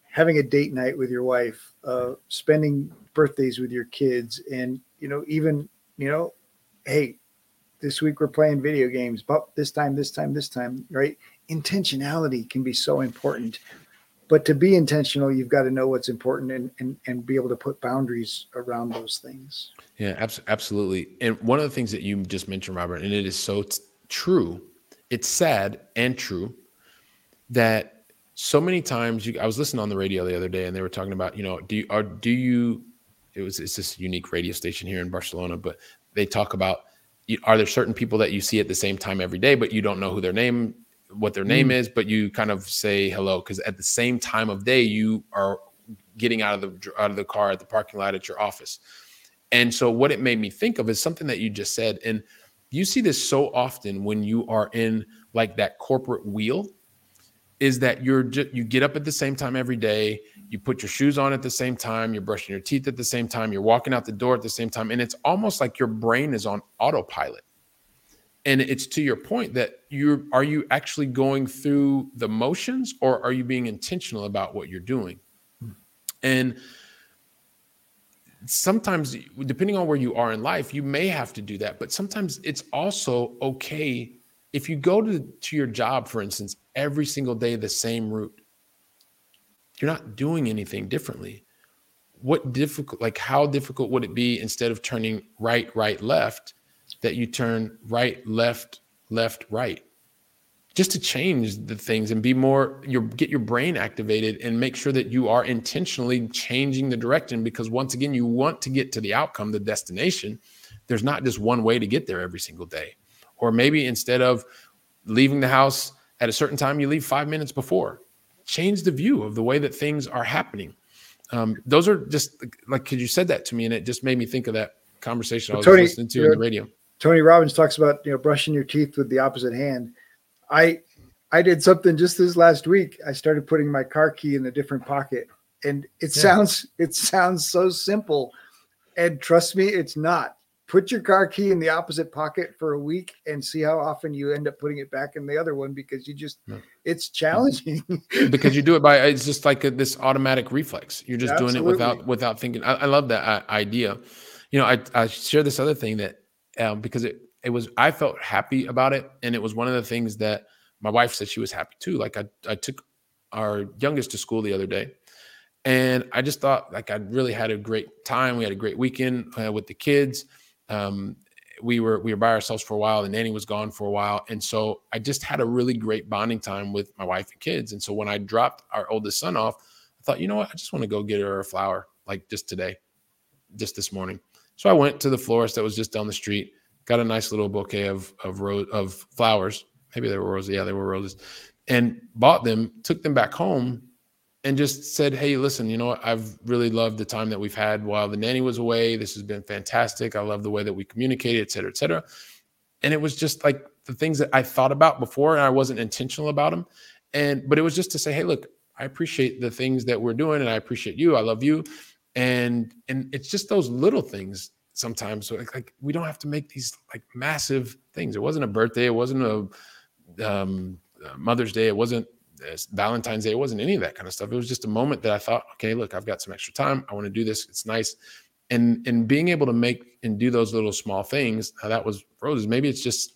having a date night with your wife, uh, spending birthdays with your kids, and you know, even you know, hey, this week we're playing video games, but this time, this time, this time, right? Intentionality can be so important. But to be intentional, you've got to know what's important and, and, and be able to put boundaries around those things. Yeah, abs- absolutely. And one of the things that you just mentioned, Robert, and it is so t- true, it's sad and true that so many times you, I was listening on the radio the other day and they were talking about, you know, do you, are, do you, it was, it's this unique radio station here in Barcelona, but they talk about, are there certain people that you see at the same time every day, but you don't know who their name what their name mm. is, but you kind of say hello because at the same time of day you are getting out of the out of the car at the parking lot at your office. And so what it made me think of is something that you just said and you see this so often when you are in like that corporate wheel is that you're just you get up at the same time every day, you put your shoes on at the same time, you're brushing your teeth at the same time, you're walking out the door at the same time and it's almost like your brain is on autopilot and it's to your point that you are you actually going through the motions or are you being intentional about what you're doing? Hmm. And sometimes depending on where you are in life you may have to do that but sometimes it's also okay if you go to, to your job for instance every single day the same route. You're not doing anything differently. What difficult like how difficult would it be instead of turning right right left that you turn right, left, left, right, just to change the things and be more your get your brain activated and make sure that you are intentionally changing the direction because once again you want to get to the outcome the destination. There's not just one way to get there every single day. Or maybe instead of leaving the house at a certain time you leave five minutes before. Change the view of the way that things are happening. Um, those are just like because you said that to me and it just made me think of that conversation i was Tony, listening to in the radio Tony Robbins talks about you know brushing your teeth with the opposite hand. I I did something just this last week. I started putting my car key in a different pocket, and it yeah. sounds it sounds so simple, and trust me, it's not. Put your car key in the opposite pocket for a week and see how often you end up putting it back in the other one because you just no. it's challenging. because you do it by it's just like a, this automatic reflex. You're just Absolutely. doing it without without thinking. I, I love that uh, idea. You know, I I share this other thing that um, because it it was I felt happy about it, and it was one of the things that my wife said she was happy too. Like I I took our youngest to school the other day, and I just thought like I really had a great time. We had a great weekend uh, with the kids. um, we were we were by ourselves for a while. The nanny was gone for a while, and so I just had a really great bonding time with my wife and kids. And so when I dropped our oldest son off, I thought, you know what, I just want to go get her a flower, like just today, just this morning. So I went to the florist that was just down the street, got a nice little bouquet of of rose of flowers. Maybe they were roses. Yeah, they were roses, and bought them. Took them back home and just said, Hey, listen, you know what? I've really loved the time that we've had while the nanny was away. This has been fantastic. I love the way that we communicated, et cetera, et cetera. And it was just like the things that I thought about before and I wasn't intentional about them. And, but it was just to say, Hey, look, I appreciate the things that we're doing and I appreciate you. I love you. And, and it's just those little things sometimes. So like, like we don't have to make these like massive things. It wasn't a birthday. It wasn't a, um, Mother's Day. It wasn't Valentine's Day. It wasn't any of that kind of stuff. It was just a moment that I thought, okay, look, I've got some extra time. I want to do this. It's nice. And and being able to make and do those little small things, that was roses. Maybe it's just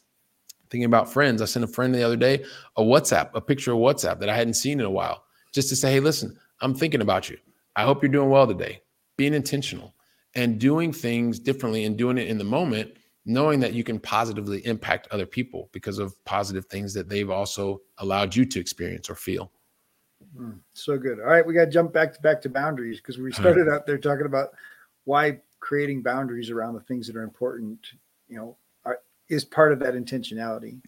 thinking about friends. I sent a friend the other day a WhatsApp, a picture of WhatsApp that I hadn't seen in a while, just to say, hey, listen, I'm thinking about you. I hope you're doing well today. Being intentional and doing things differently and doing it in the moment knowing that you can positively impact other people because of positive things that they've also allowed you to experience or feel. Mm, so good. All right, we got to jump back to back to boundaries because we started out there talking about why creating boundaries around the things that are important, you know, are, is part of that intentionality.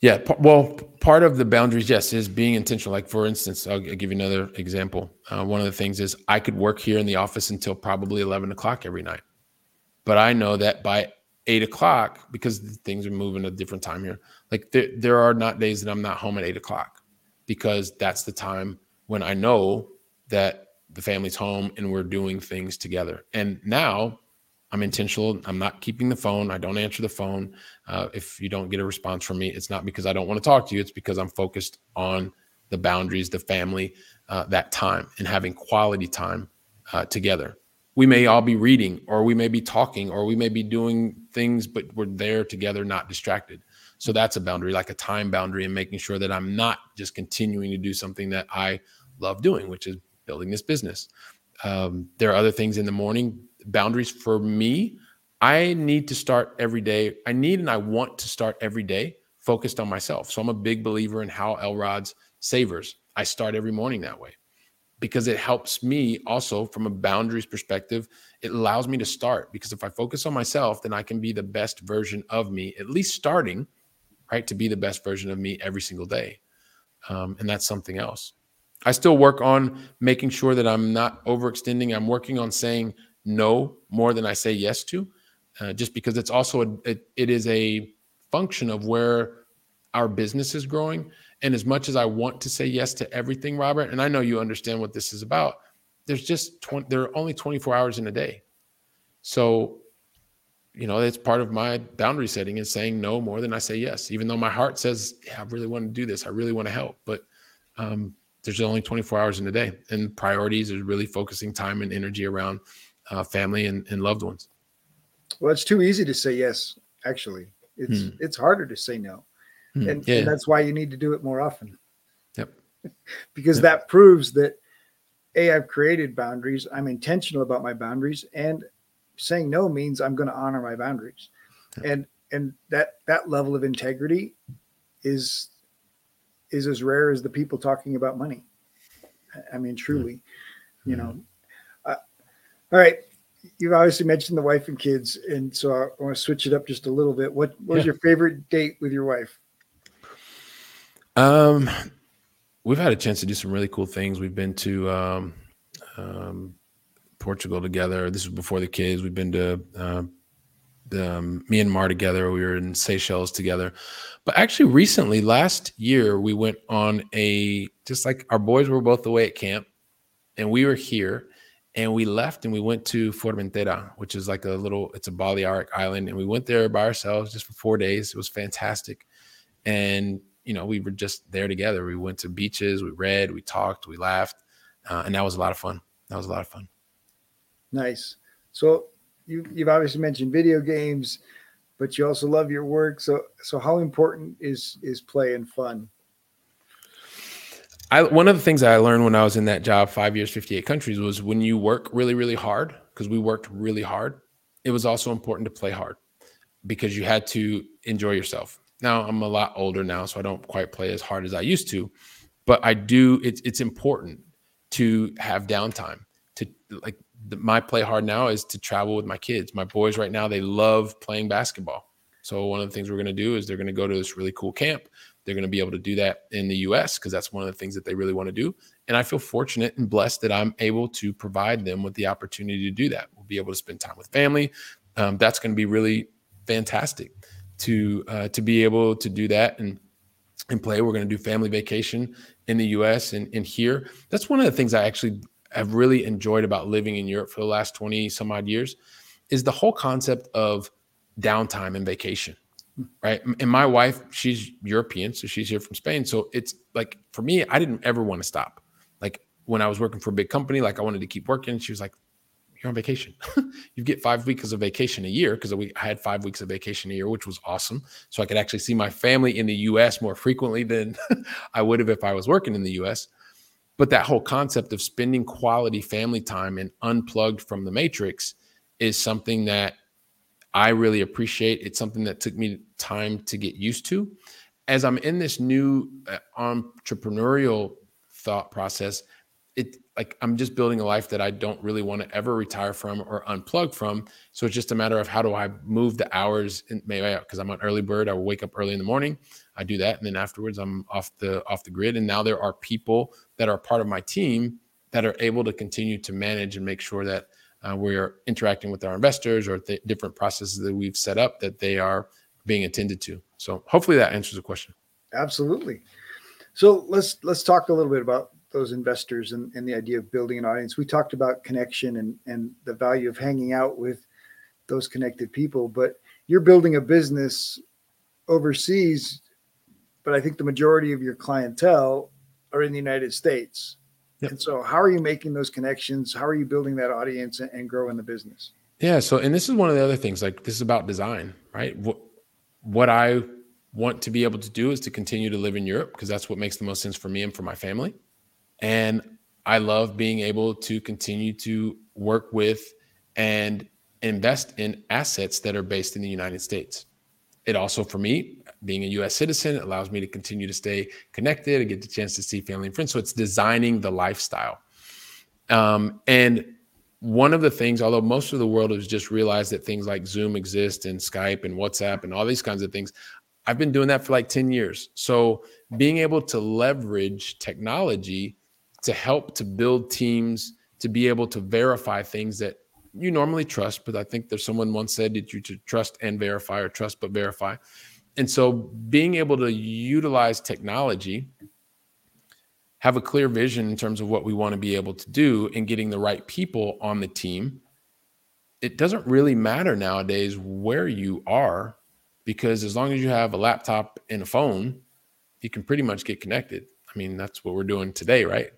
Yeah, well, part of the boundaries, yes, is being intentional. Like for instance, I'll, I'll give you another example. Uh, one of the things is I could work here in the office until probably eleven o'clock every night but I know that by eight o'clock, because things are moving a different time here, like there are not days that I'm not home at eight o'clock because that's the time when I know that the family's home and we're doing things together. And now I'm intentional. I'm not keeping the phone. I don't answer the phone. Uh, if you don't get a response from me, it's not because I don't want to talk to you. It's because I'm focused on the boundaries, the family, uh, that time, and having quality time uh, together we may all be reading or we may be talking or we may be doing things but we're there together not distracted so that's a boundary like a time boundary and making sure that i'm not just continuing to do something that i love doing which is building this business um, there are other things in the morning boundaries for me i need to start every day i need and i want to start every day focused on myself so i'm a big believer in Hal Elrod's savers i start every morning that way because it helps me also from a boundaries perspective. It allows me to start because if I focus on myself, then I can be the best version of me, at least starting, right? To be the best version of me every single day. Um, and that's something else. I still work on making sure that I'm not overextending. I'm working on saying no more than I say yes to, uh, just because it's also a, it, it is a function of where our business is growing and as much as I want to say yes to everything, Robert, and I know you understand what this is about, there's just 20, there are only 24 hours in a day. So, you know, it's part of my boundary setting is saying no more than I say yes, even though my heart says, yeah, I really want to do this. I really want to help. But um, there's only 24 hours in a day. And priorities is really focusing time and energy around uh, family and, and, loved ones. Well, it's too easy to say yes, actually. It's hmm. it's harder to say no. Mm, and, yeah. and, that's why you need to do it more often. Yep. because yep. that proves that a I've created boundaries. I'm intentional about my boundaries, and saying no means I'm going to honor my boundaries. Yep. And and that that level of integrity is is as rare as the people talking about money. I mean, truly, mm-hmm. you know. Uh, all right, you've obviously mentioned the wife and kids, and so I want to switch it up just a little bit. What, what was yeah. your favorite date with your wife? Um, we've had a chance to do some really cool things. We've been to um, um, Portugal together. This was before the kids. We've been to uh, um, Myanmar together. We were in Seychelles together. But actually, recently, last year, we went on a just like our boys were both away at camp, and we were here, and we left and we went to Formentera, which is like a little, it's a Balearic island, and we went there by ourselves just for four days. It was fantastic, and you know, we were just there together. We went to beaches, we read, we talked, we laughed, uh, and that was a lot of fun. That was a lot of fun. Nice. So you you've obviously mentioned video games, but you also love your work. So so how important is is play and fun? I one of the things I learned when I was in that job, five years, fifty eight countries, was when you work really really hard because we worked really hard it was also important to play hard because you had to enjoy yourself. Now I'm a lot older now, so I don't quite play as hard as I used to, but I do. It's it's important to have downtime. To like the, my play hard now is to travel with my kids. My boys right now they love playing basketball. So one of the things we're going to do is they're going to go to this really cool camp. They're going to be able to do that in the US because that's one of the things that they really want to do. And I feel fortunate and blessed that I'm able to provide them with the opportunity to do that. We'll be able to spend time with family. Um, that's going to be really fantastic to uh, to be able to do that and and play. We're going to do family vacation in the U.S. and, and here. That's one of the things I actually have really enjoyed about living in Europe for the last twenty some odd years, is the whole concept of downtime and vacation. Right. And my wife, she's European, so she's here from Spain. So it's like for me, I didn't ever want to stop. Like when I was working for a big company, like I wanted to keep working. She was like, you're on vacation. you get five weeks of vacation a year because I had five weeks of vacation a year, which was awesome. So I could actually see my family in the US more frequently than I would have if I was working in the US. But that whole concept of spending quality family time and unplugged from the matrix is something that I really appreciate. It's something that took me time to get used to. As I'm in this new uh, entrepreneurial thought process, it like I'm just building a life that I don't really want to ever retire from or unplug from. So it's just a matter of how do I move the hours in maybe because I'm an early bird. I will wake up early in the morning. I do that, and then afterwards I'm off the off the grid. And now there are people that are part of my team that are able to continue to manage and make sure that uh, we are interacting with our investors or th- different processes that we've set up that they are being attended to. So hopefully that answers the question. Absolutely. So let's let's talk a little bit about those investors and, and the idea of building an audience. We talked about connection and, and the value of hanging out with those connected people, but you're building a business overseas, but I think the majority of your clientele are in the United States. Yep. And so, how are you making those connections? How are you building that audience and, and growing the business? Yeah. So, and this is one of the other things like this is about design, right? What, what I want to be able to do is to continue to live in Europe because that's what makes the most sense for me and for my family. And I love being able to continue to work with and invest in assets that are based in the United States. It also, for me, being a US citizen, allows me to continue to stay connected and get the chance to see family and friends. So it's designing the lifestyle. Um, and one of the things, although most of the world has just realized that things like Zoom exist and Skype and WhatsApp and all these kinds of things, I've been doing that for like 10 years. So being able to leverage technology to help to build teams to be able to verify things that you normally trust but i think there's someone once said that you to trust and verify or trust but verify and so being able to utilize technology have a clear vision in terms of what we want to be able to do and getting the right people on the team it doesn't really matter nowadays where you are because as long as you have a laptop and a phone you can pretty much get connected i mean that's what we're doing today right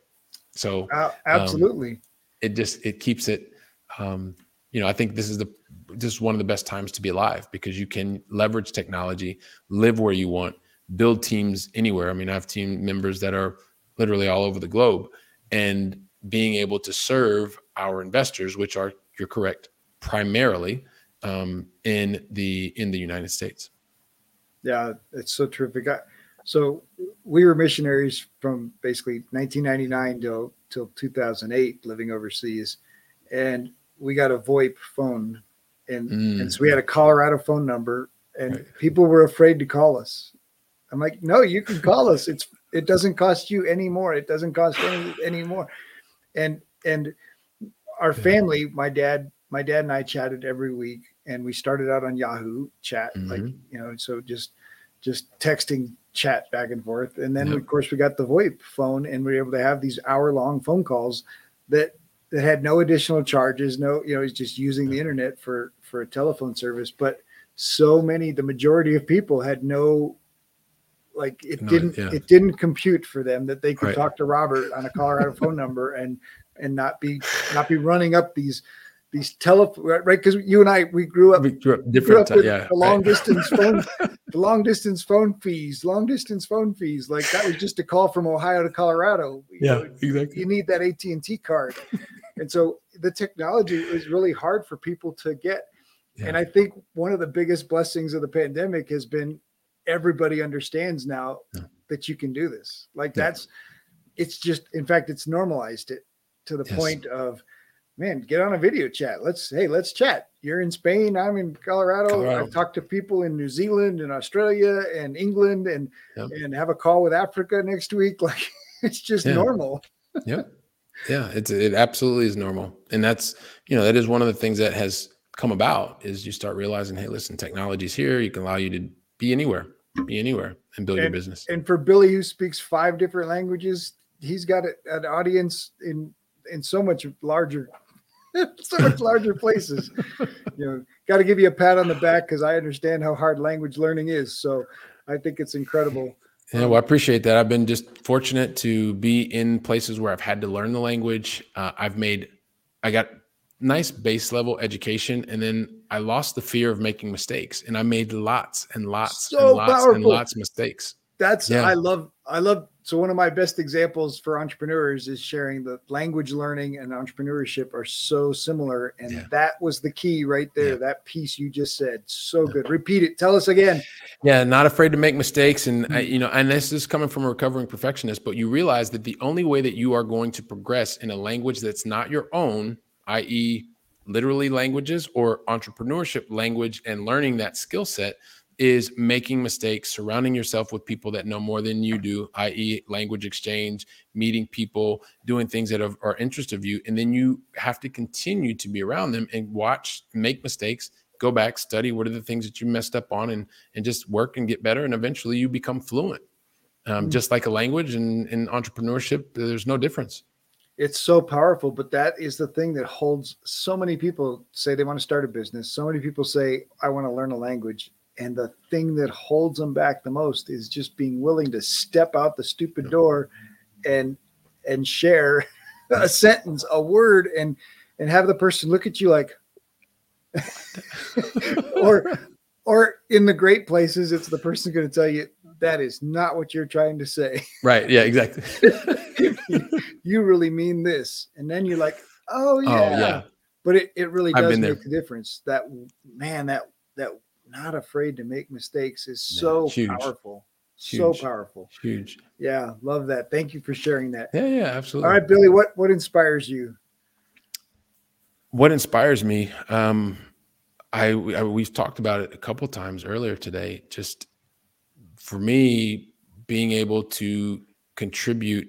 so uh, absolutely, um, it just it keeps it. Um, you know, I think this is the is one of the best times to be alive because you can leverage technology, live where you want, build teams anywhere. I mean, I have team members that are literally all over the globe, and being able to serve our investors, which are you're correct, primarily um, in the in the United States. Yeah, it's so terrific. I, so we were missionaries from basically 1999 till till 2008, living overseas, and we got a VoIP phone, and, mm. and so we had a Colorado phone number, and right. people were afraid to call us. I'm like, no, you can call us. It's it doesn't cost you any more. It doesn't cost any any more, and and our family, my dad, my dad and I chatted every week, and we started out on Yahoo chat, mm-hmm. like you know, so just just texting chat back and forth. And then, yep. of course, we got the VoIP phone, and we were able to have these hour long phone calls that that had no additional charges. No, you know, he's just using the internet for for a telephone service. But so many, the majority of people had no like it no, didn't yeah. it didn't compute for them that they could right. talk to Robert on a Colorado phone number and and not be not be running up these these telephone right because you and I we grew up, we grew up different grew up yeah the long right. distance phone the long distance phone fees long distance phone fees like that was just a call from Ohio to Colorado yeah know, exactly you need that AT&T card and so the technology is really hard for people to get Yeah. And I think one of the biggest blessings of the pandemic has been everybody understands now yeah. that you can do this. Like that's it's just in fact it's normalized it to the yes. point of man, get on a video chat. Let's hey, let's chat. You're in Spain, I'm in Colorado. Colorado. I've talked to people in New Zealand and Australia and England and and have a call with Africa next week. Like it's just yeah. normal. yep. Yeah, it's it absolutely is normal. And that's, you know, that is one of the things that has come about is you start realizing, hey, listen, technology's here. You can allow you to be anywhere, be anywhere and build and, your business. And for Billy who speaks five different languages, he's got an audience in in so much larger so much larger places. You know, got to give you a pat on the back because I understand how hard language learning is. So I think it's incredible. Yeah, well, I appreciate that. I've been just fortunate to be in places where I've had to learn the language. Uh, I've made, I got nice base level education, and then I lost the fear of making mistakes, and I made lots and lots so and lots powerful. and lots of mistakes. That's yeah. I love I love so one of my best examples for entrepreneurs is sharing the language learning and entrepreneurship are so similar and yeah. that was the key right there yeah. that piece you just said so good repeat it tell us again yeah not afraid to make mistakes and mm-hmm. I, you know and this is coming from a recovering perfectionist but you realize that the only way that you are going to progress in a language that's not your own i.e literally languages or entrepreneurship language and learning that skill set is making mistakes, surrounding yourself with people that know more than you do, i.e., language exchange, meeting people, doing things that are, are interest of you. And then you have to continue to be around them and watch, make mistakes, go back, study what are the things that you messed up on, and, and just work and get better. And eventually you become fluent. Um, mm Just like a language and in entrepreneurship, there's no difference it's so powerful but that is the thing that holds so many people say they want to start a business so many people say i want to learn a language and the thing that holds them back the most is just being willing to step out the stupid door and and share a sentence, a word, and and have the person look at you like or or in the great places, it's the person going to tell you that is not what you're trying to say. Right. Yeah, exactly. you really mean this. And then you're like, oh yeah. Oh, yeah. But it, it really does make the difference. That man, that that not afraid to make mistakes is so huge. powerful. Huge. So powerful. Huge. Yeah, love that. Thank you for sharing that. Yeah, yeah, absolutely. All right, Billy, what what inspires you? What inspires me? Um, I, I we've talked about it a couple times earlier today. Just for me, being able to contribute,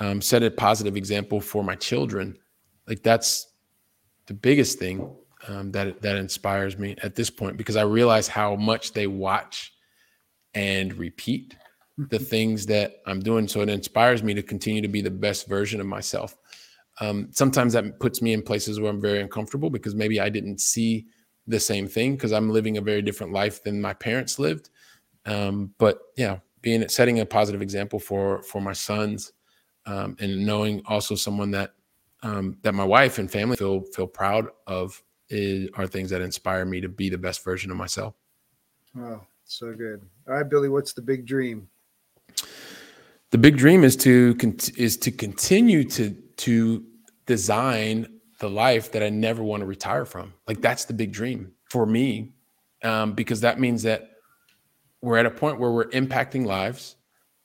um, set a positive example for my children, like that's the biggest thing um, that that inspires me at this point because I realize how much they watch and repeat the mm-hmm. things that I'm doing. So it inspires me to continue to be the best version of myself. Um, sometimes that puts me in places where I'm very uncomfortable because maybe I didn't see the same thing because I'm living a very different life than my parents lived. Um, but yeah, being setting a positive example for for my sons um, and knowing also someone that um, that my wife and family feel feel proud of is, are things that inspire me to be the best version of myself. Wow, so good. All right, Billy, what's the big dream? The big dream is to is to continue to to design the life that I never want to retire from. Like that's the big dream for me, um, because that means that we're at a point where we're impacting lives,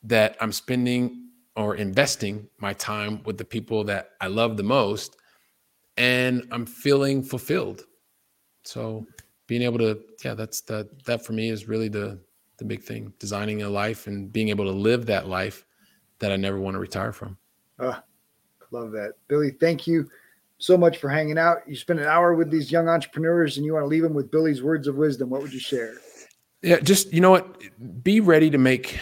that I'm spending or investing my time with the people that I love the most, and I'm feeling fulfilled. So being able to, yeah, that's that that for me is really the the big thing. Designing a life and being able to live that life that I never want to retire from. Oh, love that. Billy, thank you so much for hanging out. You spent an hour with these young entrepreneurs and you want to leave them with Billy's words of wisdom. What would you share? Yeah, just you know what? Be ready to make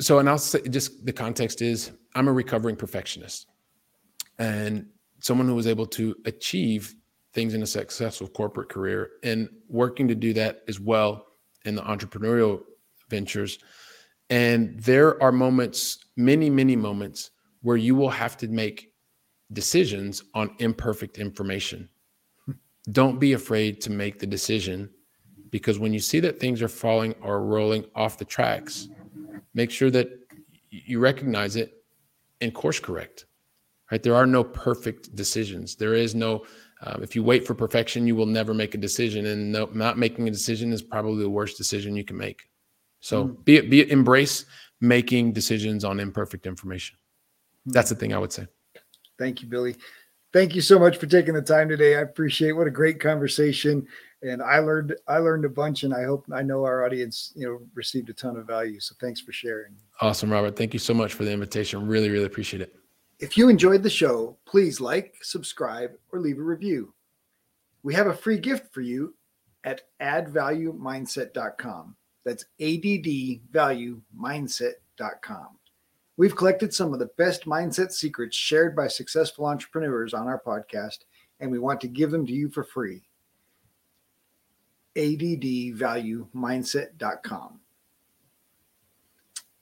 so and I'll say just the context is I'm a recovering perfectionist. And someone who was able to achieve things in a successful corporate career and working to do that as well in the entrepreneurial ventures. And there are moments, many, many moments, where you will have to make decisions on imperfect information. Don't be afraid to make the decision because when you see that things are falling or rolling off the tracks, make sure that you recognize it and course correct right? There are no perfect decisions. There is no Um, if you wait for perfection, you will never make a decision, and no, not making a decision is probably the worst decision you can make. So mm. be it, be it, embrace making decisions on imperfect information. Mm. That's the thing I would say. Thank you, Billy. Thank you so much for taking the time today. I appreciate what a great conversation, and I learned I learned a bunch, and I hope I know our audience you know received a ton of value. So thanks for sharing. Awesome, Robert. Thank you so much for the invitation. Really, really appreciate it. If you enjoyed the show, please like, subscribe, or leave a review. We have a free gift for you at addvaluemindset.com. That's addvaluemindset.com. We've collected some of the best mindset secrets shared by successful entrepreneurs on our podcast, and we want to give them to you for free. addvaluemindset.com.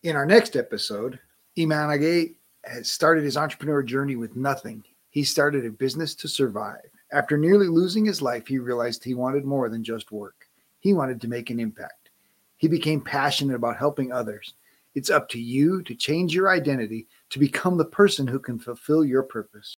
In our next episode, Iman Agay started his entrepreneur journey with nothing. He started a business to survive. After nearly losing his life, he realized he wanted more than just work. He wanted to make an impact. He became passionate about helping others. It's up to you to change your identity to become the person who can fulfill your purpose.